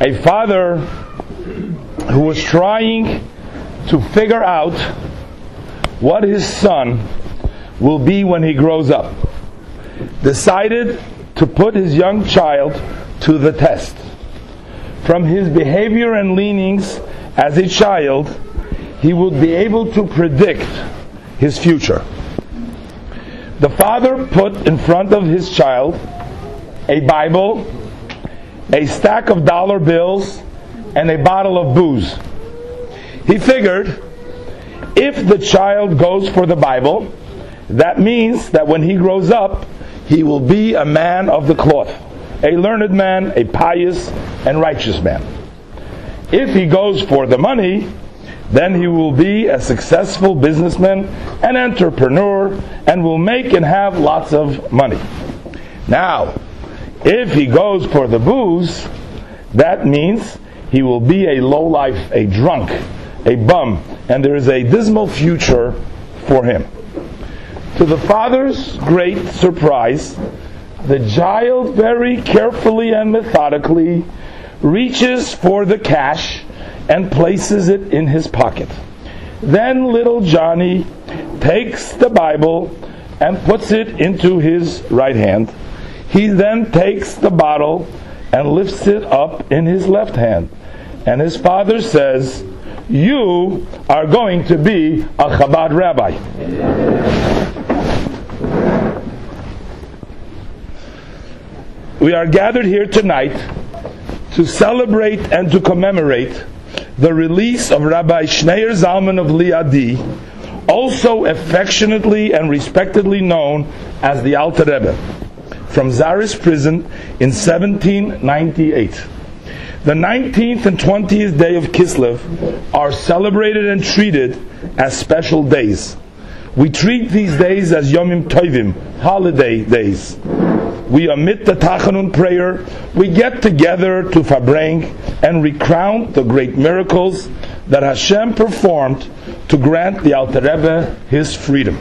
a father who was trying to figure out what his son will be when he grows up decided to put his young child to the test. From his behavior and leanings as a child, he would be able to predict his future. The father put in front of his child a Bible, a stack of dollar bills, and a bottle of booze. He figured if the child goes for the Bible, that means that when he grows up, he will be a man of the cloth, a learned man, a pious and righteous man. If he goes for the money, then he will be a successful businessman, an entrepreneur, and will make and have lots of money. Now, if he goes for the booze, that means he will be a lowlife, a drunk, a bum, and there is a dismal future for him. To the father's great surprise, the child very carefully and methodically reaches for the cash and places it in his pocket. Then little Johnny takes the Bible and puts it into his right hand. He then takes the bottle and lifts it up in his left hand. And his father says, You are going to be a Chabad rabbi. We are gathered here tonight to celebrate and to commemorate the release of Rabbi Schneur Zalman of Liadi, also affectionately and respectedly known as the Alter Rebbe, from Tsarist prison in 1798. The 19th and 20th day of Kislev are celebrated and treated as special days. We treat these days as Yomim Tovim, holiday days we omit the Tachanun prayer, we get together to farbreng and recount the great miracles that Hashem performed to grant the Alter Rebbe his freedom.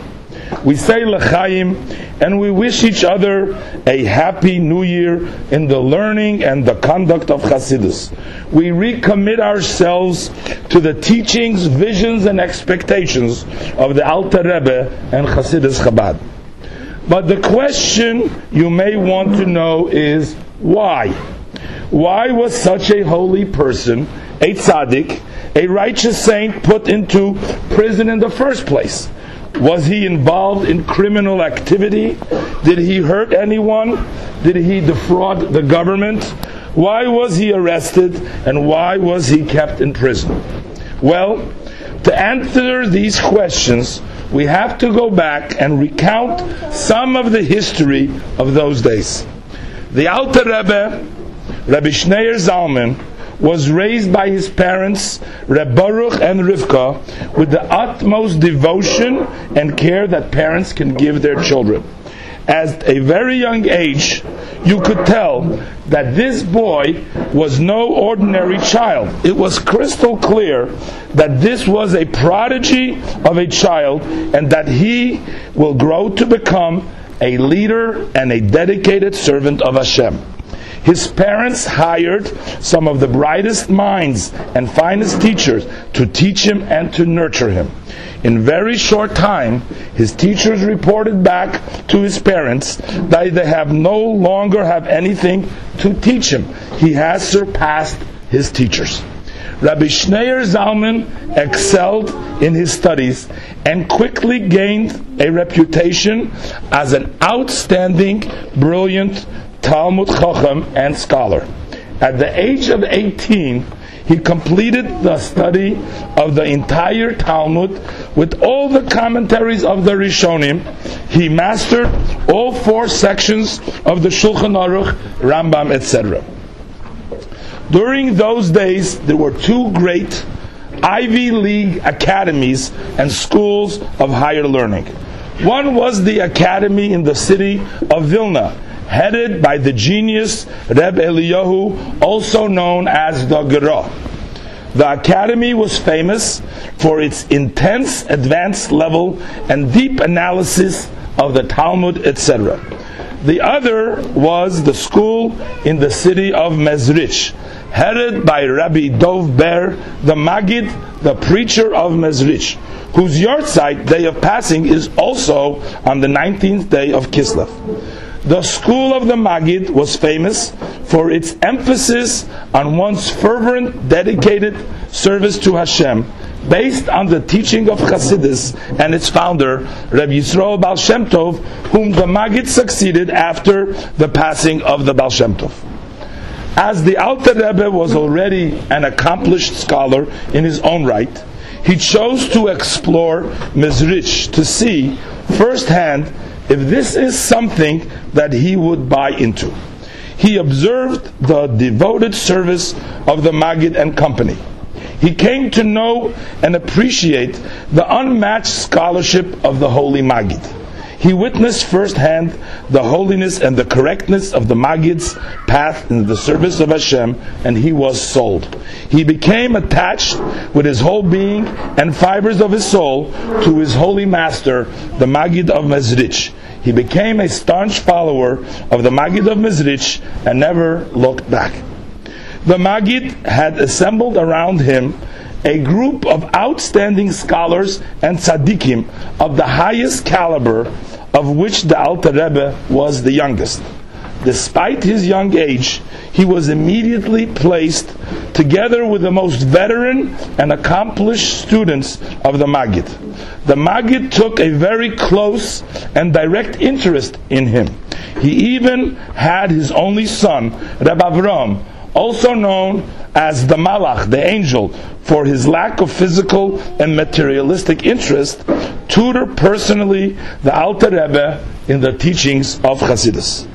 We say L'chaim and we wish each other a happy new year in the learning and the conduct of Chassidus. We recommit ourselves to the teachings, visions, and expectations of the Alter Rebbe and Chassidus Chabad. But the question you may want to know is why? Why was such a holy person, a tzaddik, a righteous saint, put into prison in the first place? Was he involved in criminal activity? Did he hurt anyone? Did he defraud the government? Why was he arrested and why was he kept in prison? Well, to answer these questions, we have to go back and recount some of the history of those days. The Alter Rebbe, Rabbi Schneur Zalman, was raised by his parents, Reb Baruch and Rivka, with the utmost devotion and care that parents can give their children. At a very young age, you could tell that this boy was no ordinary child. It was crystal clear that this was a prodigy of a child and that he will grow to become a leader and a dedicated servant of Hashem. His parents hired some of the brightest minds and finest teachers to teach him and to nurture him. In very short time, his teachers reported back to his parents that they have no longer have anything to teach him. He has surpassed his teachers. Rabbi Schneur Zalman excelled in his studies and quickly gained a reputation as an outstanding, brilliant Talmud Chacham and scholar. At the age of 18, he completed the study of the entire Talmud with all the commentaries of the Rishonim. He mastered all four sections of the Shulchan Aruch, Rambam, etc. During those days, there were two great Ivy League academies and schools of higher learning. One was the academy in the city of Vilna, headed by the genius Reb Eliyahu, also known as the Gra. The academy was famous for its intense advanced level and deep analysis of the Talmud, etc. The other was the school in the city of Mezrich, headed by Rabbi Dov Ber, the Magid, the preacher of Mezrich, whose yahrzeit day of passing is also on the 19th day of Kislev. The school of the Magid was famous for its emphasis on one's fervent, dedicated service to Hashem, based on the teaching of Chassidus and its founder, Reb Yisroel Baal Shem Tov, whom the Magid succeeded after the passing of the Baal Shem Tov. As the Alter Rebbe was already an accomplished scholar in his own right, he chose to explore Mezrich to see firsthand if this is something that he would buy into. He observed the devoted service of the Magid and company he came to know and appreciate the unmatched scholarship of the Holy Magid. He witnessed firsthand the holiness and the correctness of the Magid's path in the service of Hashem, and he was sold. He became attached with his whole being and fibers of his soul to his holy master, the Magid of Mezrich. He became a staunch follower of the Magid of Mezrich and never looked back the Magid had assembled around him a group of outstanding scholars and tzaddikim of the highest caliber, of which the Alter Rebbe was the youngest. Despite his young age, he was immediately placed together with the most veteran and accomplished students of the Maggid. The Maggid took a very close and direct interest in him. He even had his only son, Reb Avram, also known as the Malach, the angel, for his lack of physical and materialistic interest, tutor personally the Alter Rebbe in the teachings of Chassidus.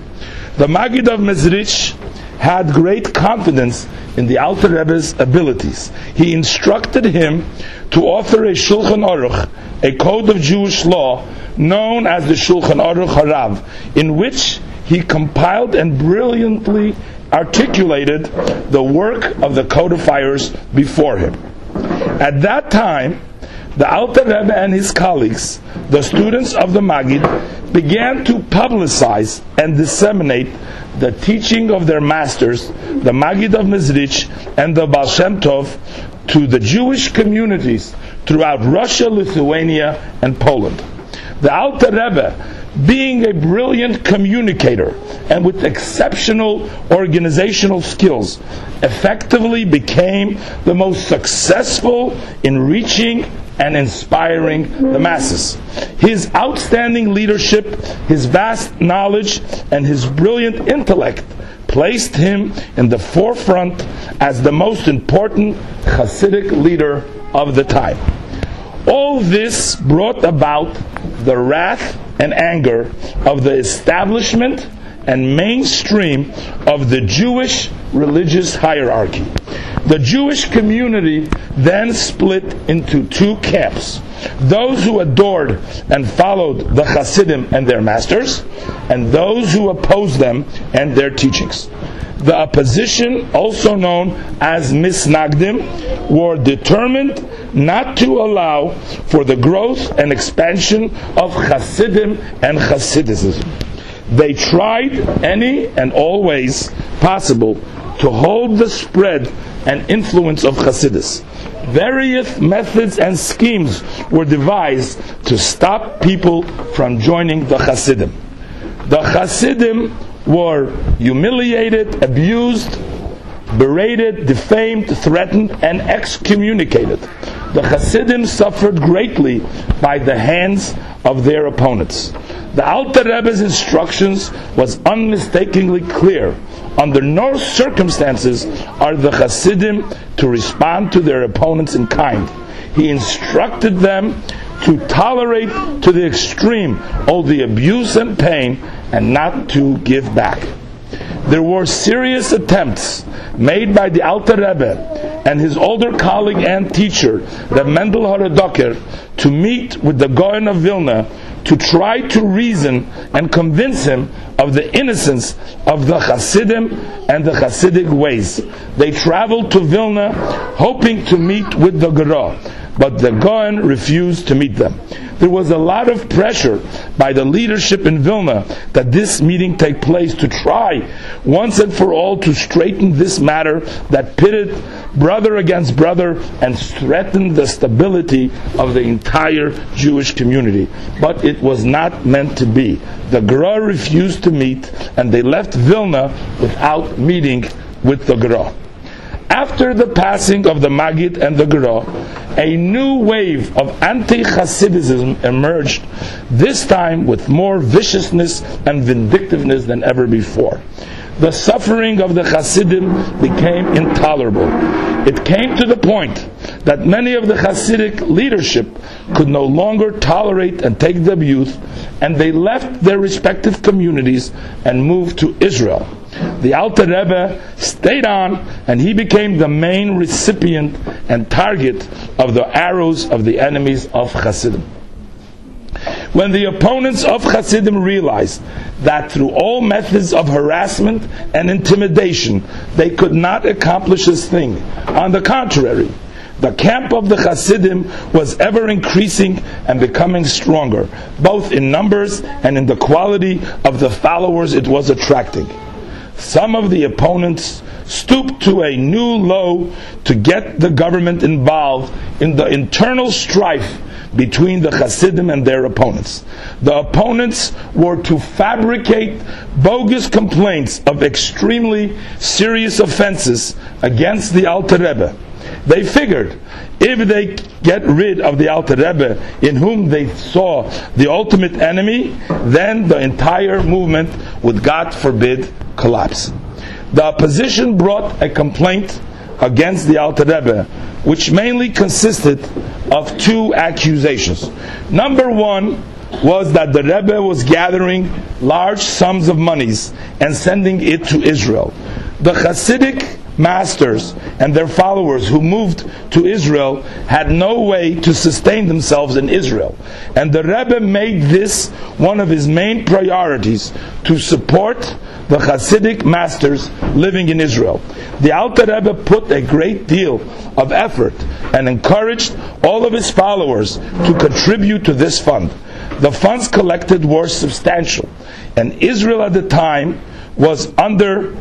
The Magid of Mezrich had great confidence in the Alter Rebbe's abilities. He instructed him to author a Shulchan Aruch, a code of Jewish law known as the Shulchan Aruch Harav, in which he compiled and brilliantly articulated the work of the codifiers before him. At that time, the Alter Rebbe and his colleagues, the students of the Magid, began to publicize and disseminate the teaching of their masters, the Magid of Mezrich and the Baal Shem Tov, to the Jewish communities throughout Russia, Lithuania, and Poland. The Alter Rebbe being a brilliant communicator and with exceptional organizational skills, effectively became the most successful in reaching and inspiring the masses. His outstanding leadership, his vast knowledge, and his brilliant intellect placed him in the forefront as the most important Hasidic leader of the time. All this brought about the wrath and anger of the establishment and mainstream of the Jewish religious hierarchy. The Jewish community then split into two camps those who adored and followed the Hasidim and their masters, and those who opposed them and their teachings. The opposition, also known as Misnagdim, were determined not to allow for the growth and expansion of Hasidim and Hasidism. They tried any and all ways possible to hold the spread and influence of Hasidus. Various methods and schemes were devised to stop people from joining the Hasidim. The Hasidim were humiliated, abused, berated, defamed, threatened, and excommunicated. The Hasidim suffered greatly by the hands of their opponents. The Alter Rebbe's instructions was unmistakably clear. Under no circumstances are the Hasidim to respond to their opponents in kind. He instructed them to tolerate to the extreme all the abuse and pain and not to give back. There were serious attempts made by the Alter Rebbe and his older colleague and teacher, the Mendel Horodoker, to meet with the Gaon of Vilna to try to reason and convince him of the innocence of the Hasidim and the Hasidic ways. They traveled to Vilna hoping to meet with the Gra, but the Gaon refused to meet them. There was a lot of pressure by the leadership in Vilna that this meeting take place to try once and for all to straighten this matter that pitted brother against brother and threatened the stability of the entire Jewish community. But it was not meant to be. The Gra refused to meet and they left Vilna without meeting with the Gra. After the passing of the Magid and the Gra, a new wave of anti-Hasidism emerged, this time with more viciousness and vindictiveness than ever before. The suffering of the Hasidim became intolerable. It came to the point that many of the Hasidic leadership could no longer tolerate and take the abuse, and they left their respective communities and moved to Israel the Alter Rebbe stayed on, and he became the main recipient and target of the arrows of the enemies of Hasidim. When the opponents of Hasidim realized that through all methods of harassment and intimidation they could not accomplish this thing, on the contrary, the camp of the Hasidim was ever increasing and becoming stronger, both in numbers and in the quality of the followers it was attracting some of the opponents stooped to a new low to get the government involved in the internal strife between the Hasidim and their opponents. The opponents were to fabricate bogus complaints of extremely serious offenses against the Alter Rebbe. They figured if they get rid of the Alter Rebbe, in whom they saw the ultimate enemy, then the entire movement would, God forbid, collapse. The opposition brought a complaint against the Alter Rebbe, which mainly consisted of two accusations. Number one was that the Rebbe was gathering large sums of monies and sending it to Israel. The Hasidic masters and their followers who moved to Israel had no way to sustain themselves in Israel. And the Rebbe made this one of his main priorities to support the Hasidic masters living in Israel. The Alter Rebbe put a great deal of effort and encouraged all of his followers to contribute to this fund. The funds collected were substantial, and Israel at the time was under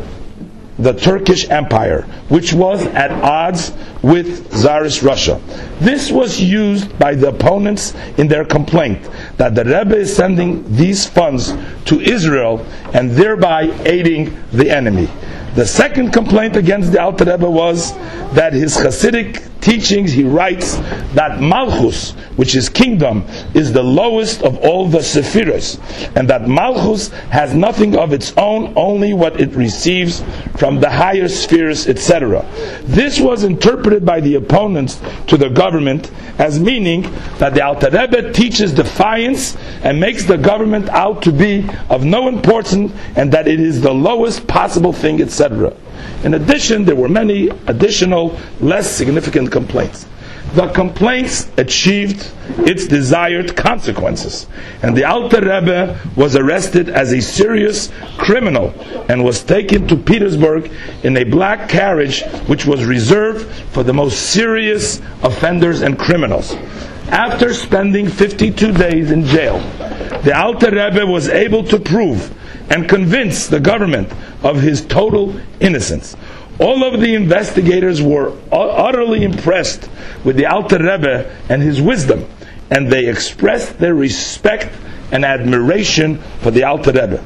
the Turkish Empire, which was at odds with Tsarist Russia. This was used by the opponents in their complaint that the Rebbe is sending these funds to Israel and thereby aiding the enemy. The second complaint against the Alter Rebbe was that his Hasidic teachings, he writes that Malchus, which is kingdom, is the lowest of all the Sephiros, and that Malchus has nothing of its own, only what it receives from the higher spheres, etc. This was interpreted by the opponents to the government as meaning that the Alter Rebbe teaches defiance and makes the government out to be of no importance and that it is the lowest possible thing, etc. In addition, there were many additional, less significant complaints. The complaints achieved its desired consequences, and the Alter Rebbe was arrested as a serious criminal and was taken to Petersburg in a black carriage which was reserved for the most serious offenders and criminals. After spending 52 days in jail, the Alter Rebbe was able to prove and convince the government of his total innocence. All of the investigators were utterly impressed with the Alter Rebbe and his wisdom, and they expressed their respect and admiration for the Alter Rebbe.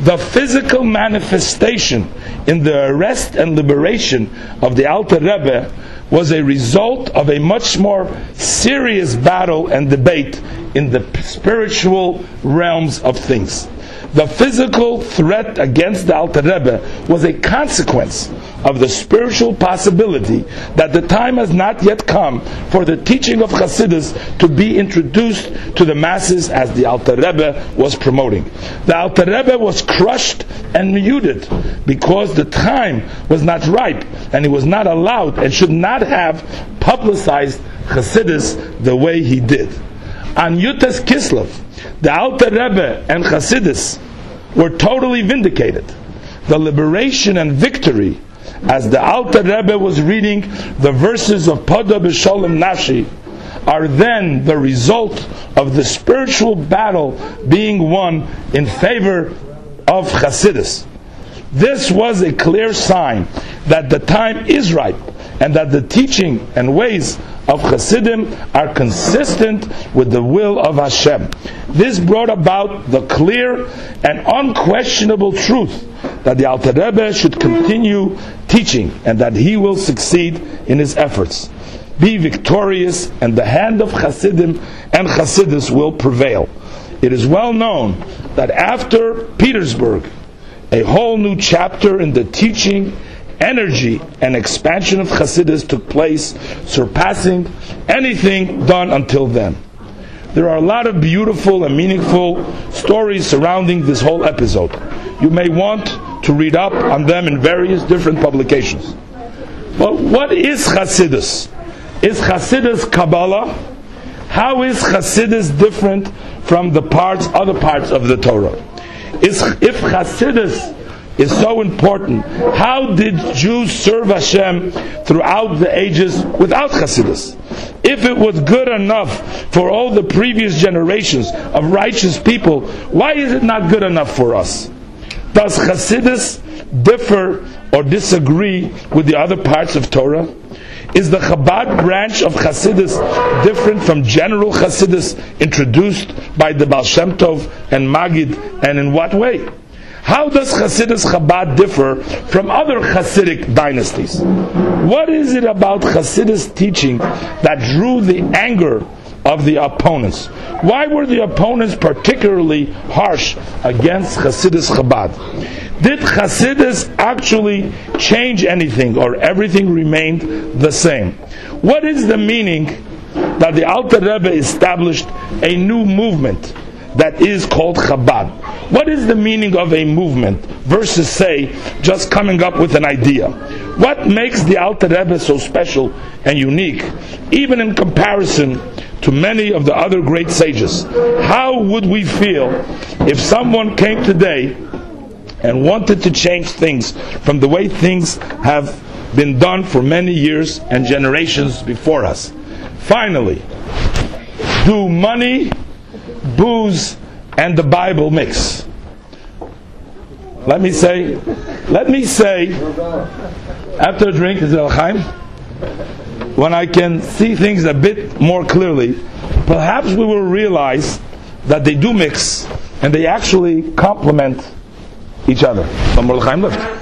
The physical manifestation in the arrest and liberation of the Alter Rebbe was a result of a much more serious battle and debate in the spiritual realms of things the physical threat against the Alter Rebbe was a consequence of the spiritual possibility that the time has not yet come for the teaching of Hasidus to be introduced to the masses as the Alter Rebbe was promoting. The Alter Rebbe was crushed and muted because the time was not ripe and he was not allowed and should not have publicized Hasidus the way he did. On Yud-Tes Kislev, the Alter Rebbe and Hasidus were totally vindicated. The liberation and victory, as the Alter Rebbe was reading the verses of Pada B'Shalom Nafshi, are then the result of the spiritual battle being won in favor of Chasidus. This was a clear sign that the time is ripe and that the teaching and ways of Hasidim are consistent with the will of Hashem. This brought about the clear and unquestionable truth that the Alter Rebbe should continue teaching and that he will succeed in his efforts. Be victorious and the hand of Hasidim and Hasidus will prevail. It is well known that after Petersburg, a whole new chapter in the teaching, energy, and expansion of Hasidus took place, surpassing anything done until then. There are a lot of beautiful and meaningful stories surrounding this whole episode. You may want to read up on them in various different publications. But what is Hasidus? Is Hasidus Kabbalah? How is Hasidus different from the parts, other parts of the Torah? Is, if Hasidus is so important, how did Jews serve Hashem throughout the ages without Hasidus? If it was good enough for all the previous generations of righteous people, why is it not good enough for us? Does Hasidus differ or disagree with the other parts of Torah? Is the Chabad branch of Hasidus different from general Hasidus introduced by the Baal Shem Tov and Magid, and in what way? How does Hasidus Chabad differ from other Hasidic dynasties? What is it about Hasidus teaching that drew the anger of the opponents? Why were the opponents particularly harsh against Hasidus Chabad? Did Hasidus actually change anything or everything remained the same? What is the meaning that the Alter Rebbe established a new movement that is called Chabad? What is the meaning of a movement versus, say, just coming up with an idea? What makes the Alter Rebbe so special and unique, even in comparison to many of the other great sages? How would we feel if someone came today and wanted to change things from the way things have been done for many years and generations before us. Finally, do money, booze, and the Bible mix? Let me say, let me say, after a drink, is Al When I can see things a bit more clearly, perhaps we will realize that they do mix and they actually complement each other. Mordechai lived.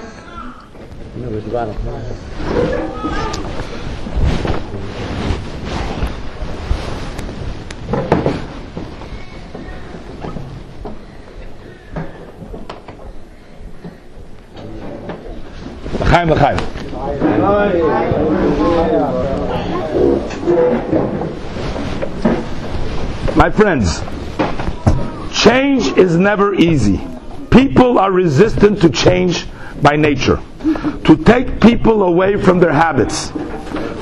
L'chaim. My friends, change is never easy. People are resistant to change by nature. To take people away from their habits,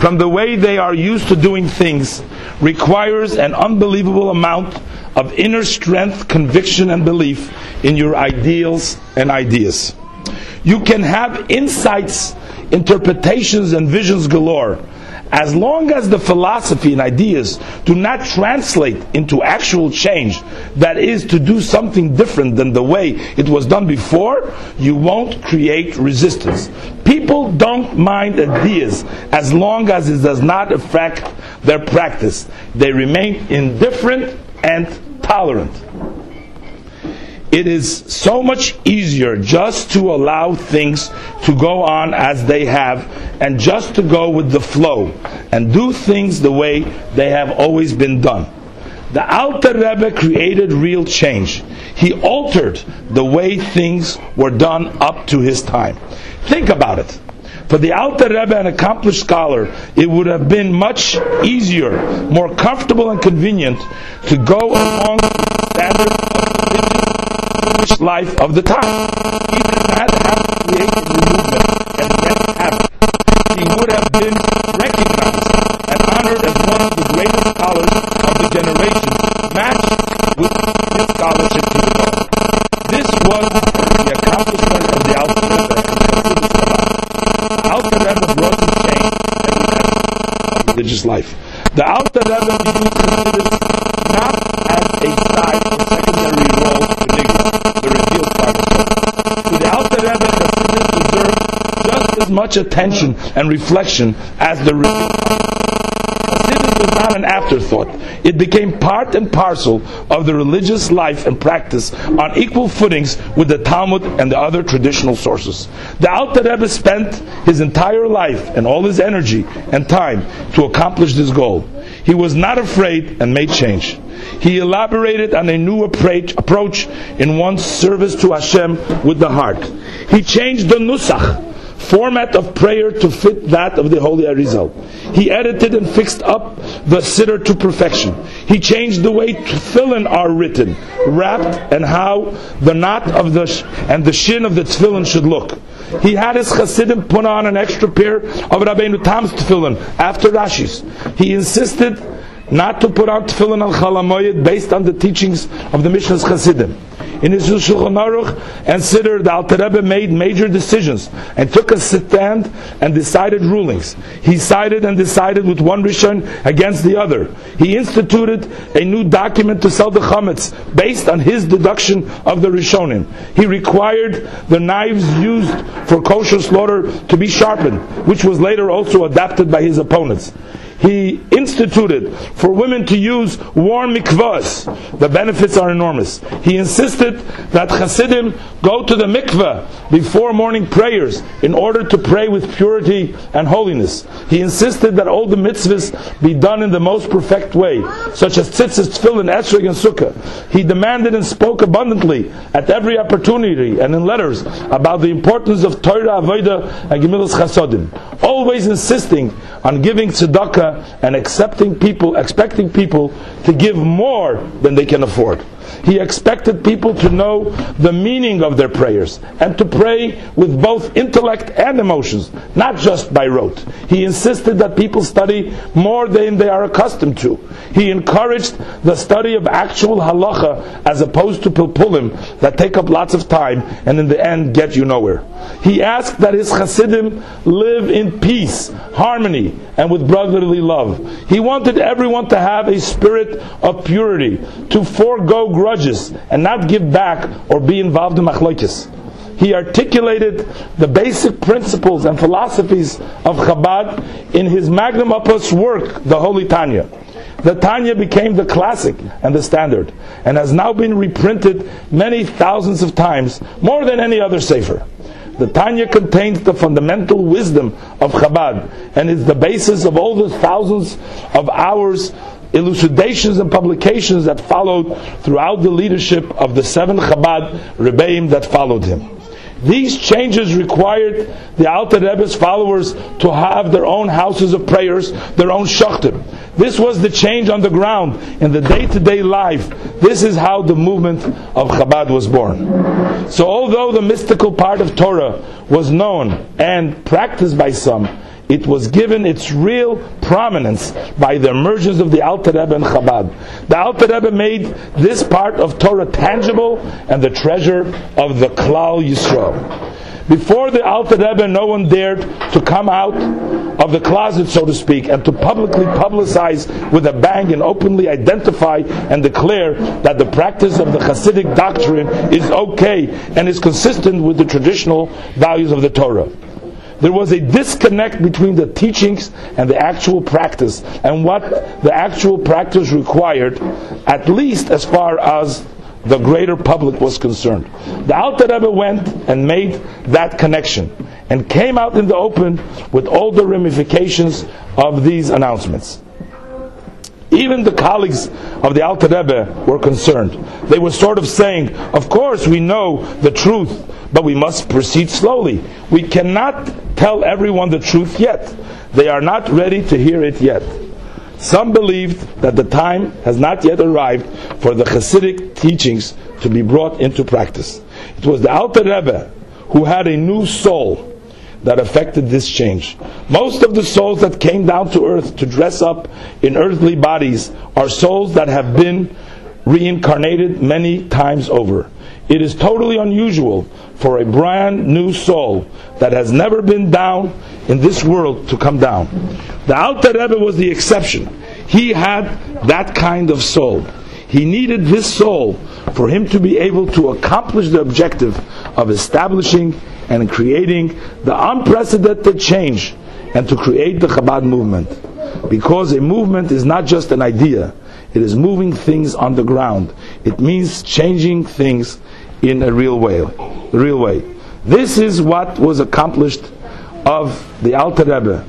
from the way they are used to doing things, requires an unbelievable amount of inner strength, conviction, and belief in your ideals and ideas. You can have insights, interpretations, and visions galore as long as the philosophy and ideas do not translate into actual change, that is to do something different than the way it was done before, you won't create resistance. People don't mind ideas as long as it does not affect their practice. They remain indifferent and tolerant it is so much easier just to allow things to go on as they have and just to go with the flow and do things the way they have always been done. The Alter Rebbe created real change. He altered the way things were done up to his time. Think about it. For the Alter Rebbe, an accomplished scholar, it would have been much easier, more comfortable and convenient to go along Life of the time. He did not have created the movement and have it. He would have been recognized and honored as one of the greatest scholars of the generation, matched with his scholarship to the Torah. This was the accomplishment of the Alter Rebbe and Chassidus Chabad. Alter Rebbe brought the change and religious life. The Alter Rebbe viewed Chassidus not as a side or secondary role to Nigla, the revealed part of Torah. To the Alter Rebbe, Chassidus as much attention and reflection as the was not an afterthought. It became part and parcel of the religious life and practice on equal footings with the Talmud and the other traditional sources. The Alter Rebbe spent his entire life and all his energy and time to accomplish this goal. He was not afraid and made change. He elaborated on a new approach in one's service to Hashem with the heart. He changed the nusach, format of prayer to fit that of the Holy Arizal. He edited and fixed up the siddur to perfection. He changed the way tefillin are written, wrapped, and how the knot of the sh- and the shin of the tefillin should look. He had his chassidim put on an extra pair of Rabbeinu Tam's tefillin after Rashi's. He insisted not to put on tefillin al Chol Hamoed based on the teachings of the Mishnas Chassidim in his Shulchan Aruch and Siddur, the Alter Rebbe made major decisions and took a stand and decided rulings. He sided and decided with one Rishon against the other. He instituted a new document to sell the chametz based on his deduction of the Rishonim. He required the knives used for kosher slaughter to be sharpened, which was later also adapted by his opponents he instituted for women to use warm mikvahs. The benefits are enormous. He insisted that Hasidim go to the mikvah before morning prayers in order to pray with purity and holiness. He insisted that all the mitzvahs be done in the most perfect way, such as tzitzis, tefillin, esrog, and sukkah. He demanded and spoke abundantly at every opportunity and in letters about the importance of Torah, Avodah, and Gemilas Chasadim, always insisting on giving tzedakah and accepting people, expecting people to give more than they can afford. He expected people to know the meaning of their prayers and to pray with both intellect and emotions, not just by rote. He insisted that people study more than they are accustomed to. He encouraged the study of actual halacha as opposed to pilpulim that take up lots of time and in the end get you nowhere. He asked that his chassidim live in peace, harmony, and with brotherly love. He wanted everyone to have a spirit of purity, to forego grudges and not give back or be involved in machlokes. He articulated the basic principles and philosophies of Chabad in his magnum opus work, the Holy Tanya. The Tanya became the classic and the standard, and has now been reprinted many thousands of times, more than any other sefer. The Tanya contains the fundamental wisdom of Chabad and is the basis of all the thousands of hours elucidations and publications that followed throughout the leadership of the seven Chabad Rebbeim that followed him. These changes required the Alter Rebbe's followers to have their own houses of prayers, their own shochtim. This was the change on the ground in the day-to-day life. This is how the movement of Chabad was born. So although the mystical part of Torah was known and practiced by some, it was given its real prominence by the emergence of the Alter Rebbe and Chabad. The Alter Rebbe made this part of Torah tangible and the treasure of the Klal Yisrael. Before the Alter Rebbe, no one dared to come out of the closet, so to speak, and to publicly publicize with a bang and openly identify and declare that the practice of the Hasidic doctrine is okay and is consistent with the traditional values of the Torah there was a disconnect between the teachings and the actual practice and what the actual practice required, at least as far as the greater public was concerned. The Alter Rebbe went and made that connection and came out in the open with all the ramifications of these announcements. Even the colleagues of the Alter Rebbe were concerned. They were sort of saying, of course we know the truth, but we must proceed slowly. We cannot tell everyone the truth yet. They are not ready to hear it yet. Some believed that the time has not yet arrived for the Hasidic teachings to be brought into practice. It was the Alter Rebbe who had a new soul that affected this change. Most of the souls that came down to earth to dress up in earthly bodies are souls that have been reincarnated many times over. It is totally unusual for a brand new soul that has never been down in this world to come down. The Alter Rebbe was the exception. He had that kind of soul. He needed this soul for him to be able to accomplish the objective of establishing and creating the unprecedented change and to create the Chabad movement. Because a movement is not just an idea, it is moving things on the ground. It means changing things in a real way. Real way. This is what was accomplished of the Alter Rebbe.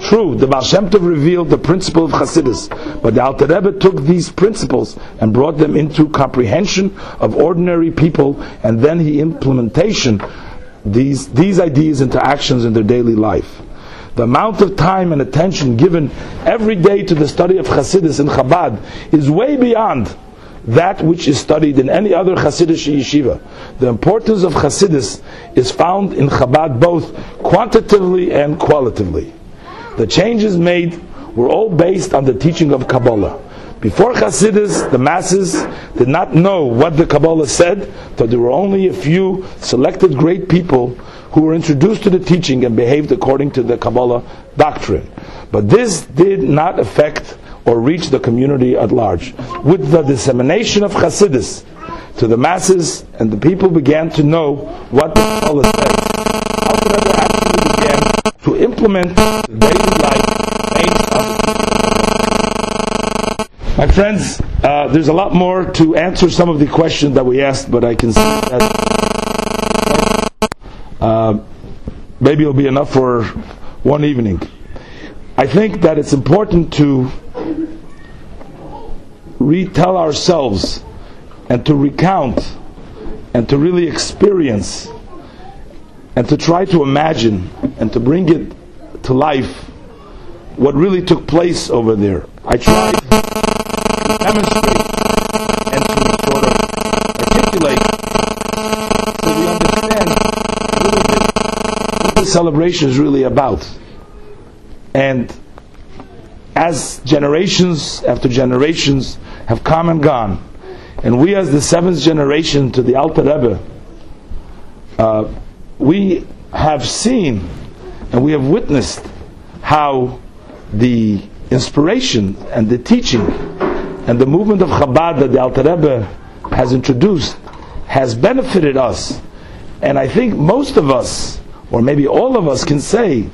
True, the Baal Shem Tov revealed the principle of Chassidus, but the Alter Rebbe took these principles and brought them into comprehension of ordinary people, and then he implementation these these ideas into actions in their daily life. The amount of time and attention given every day to the study of Chassidus in Chabad is way beyond that which is studied in any other Hasidic yeshiva. The importance of Hasidus is found in Chabad both quantitatively and qualitatively. The changes made were all based on the teaching of Kabbalah. Before Hasidus, the masses did not know what the Kabbalah said, so there were only a few selected great people who were introduced to the teaching and behaved according to the Kabbalah doctrine. But this did not affect or reach the community at large. With the dissemination of Hasidus to the masses, and the people began to know what the Kabbalah said, Alter actually began to implement the daily life My friends, uh, there's a lot more to answer some of the questions that we asked, but I can see that uh, maybe it'll be enough for one evening. I think that it's important to retell ourselves and to recount and to really experience and to try to imagine and to bring it to life what really took place over there. I tried to demonstrate and to sort of articulate so we understand really what the celebration is really about. And as generations after generations have come and gone, and we as the seventh generation to the Alter Rebbe, uh, we have seen and we have witnessed how the inspiration and the teaching and the movement of Chabad that the Alter Rebbe has introduced has benefited us. And I think most of us, or maybe all of us, can say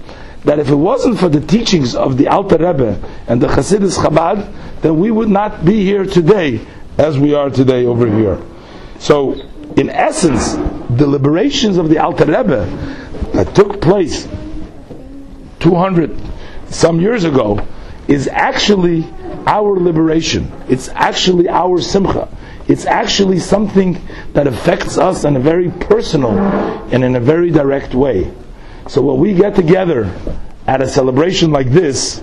that if it wasn't for the teachings of the Alter Rebbe and the Hasidus Chabad, then we would not be here today as we are today over here. So, in essence, the liberations of the Alter Rebbe that took place 200 some years ago is actually our liberation. It's actually our simcha. It's actually something that affects us in a very personal and in a very direct way. So when we get together at a celebration like this,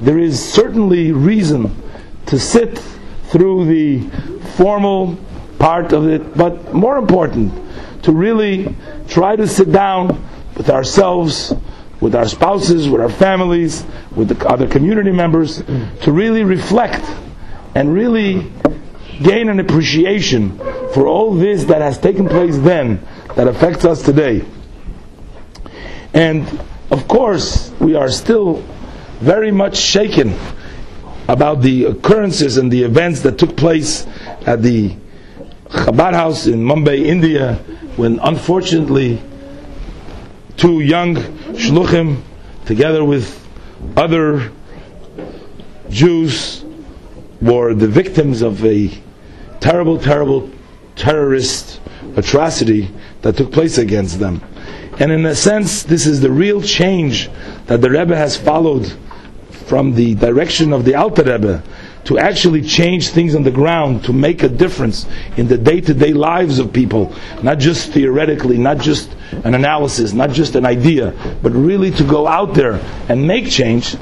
there is certainly reason to sit through the formal part of it, but more important, to really try to sit down with ourselves, with our spouses, with our families, with the other community members, to really reflect and really gain an appreciation for all this that has taken place then that affects us today. And of course, we are still very much shaken about the occurrences and the events that took place at the Chabad house in Mumbai, India, when unfortunately two young shluchim, together with other Jews, were the victims of a terrible, terrible terrorist atrocity that took place against them. And in a sense, this is the real change that the Rebbe has followed from the direction of the Alter Rebbe to actually change things on the ground, to make a difference in the day-to-day lives of people, not just theoretically, not just an analysis, not just an idea, but really to go out there and make change.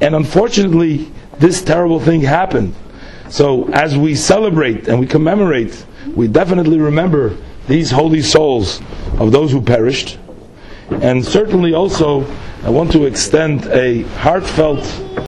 And unfortunately, this terrible thing happened. So as we celebrate and we commemorate, we definitely remember these holy souls of those who perished. And certainly also, I want to extend a heartfelt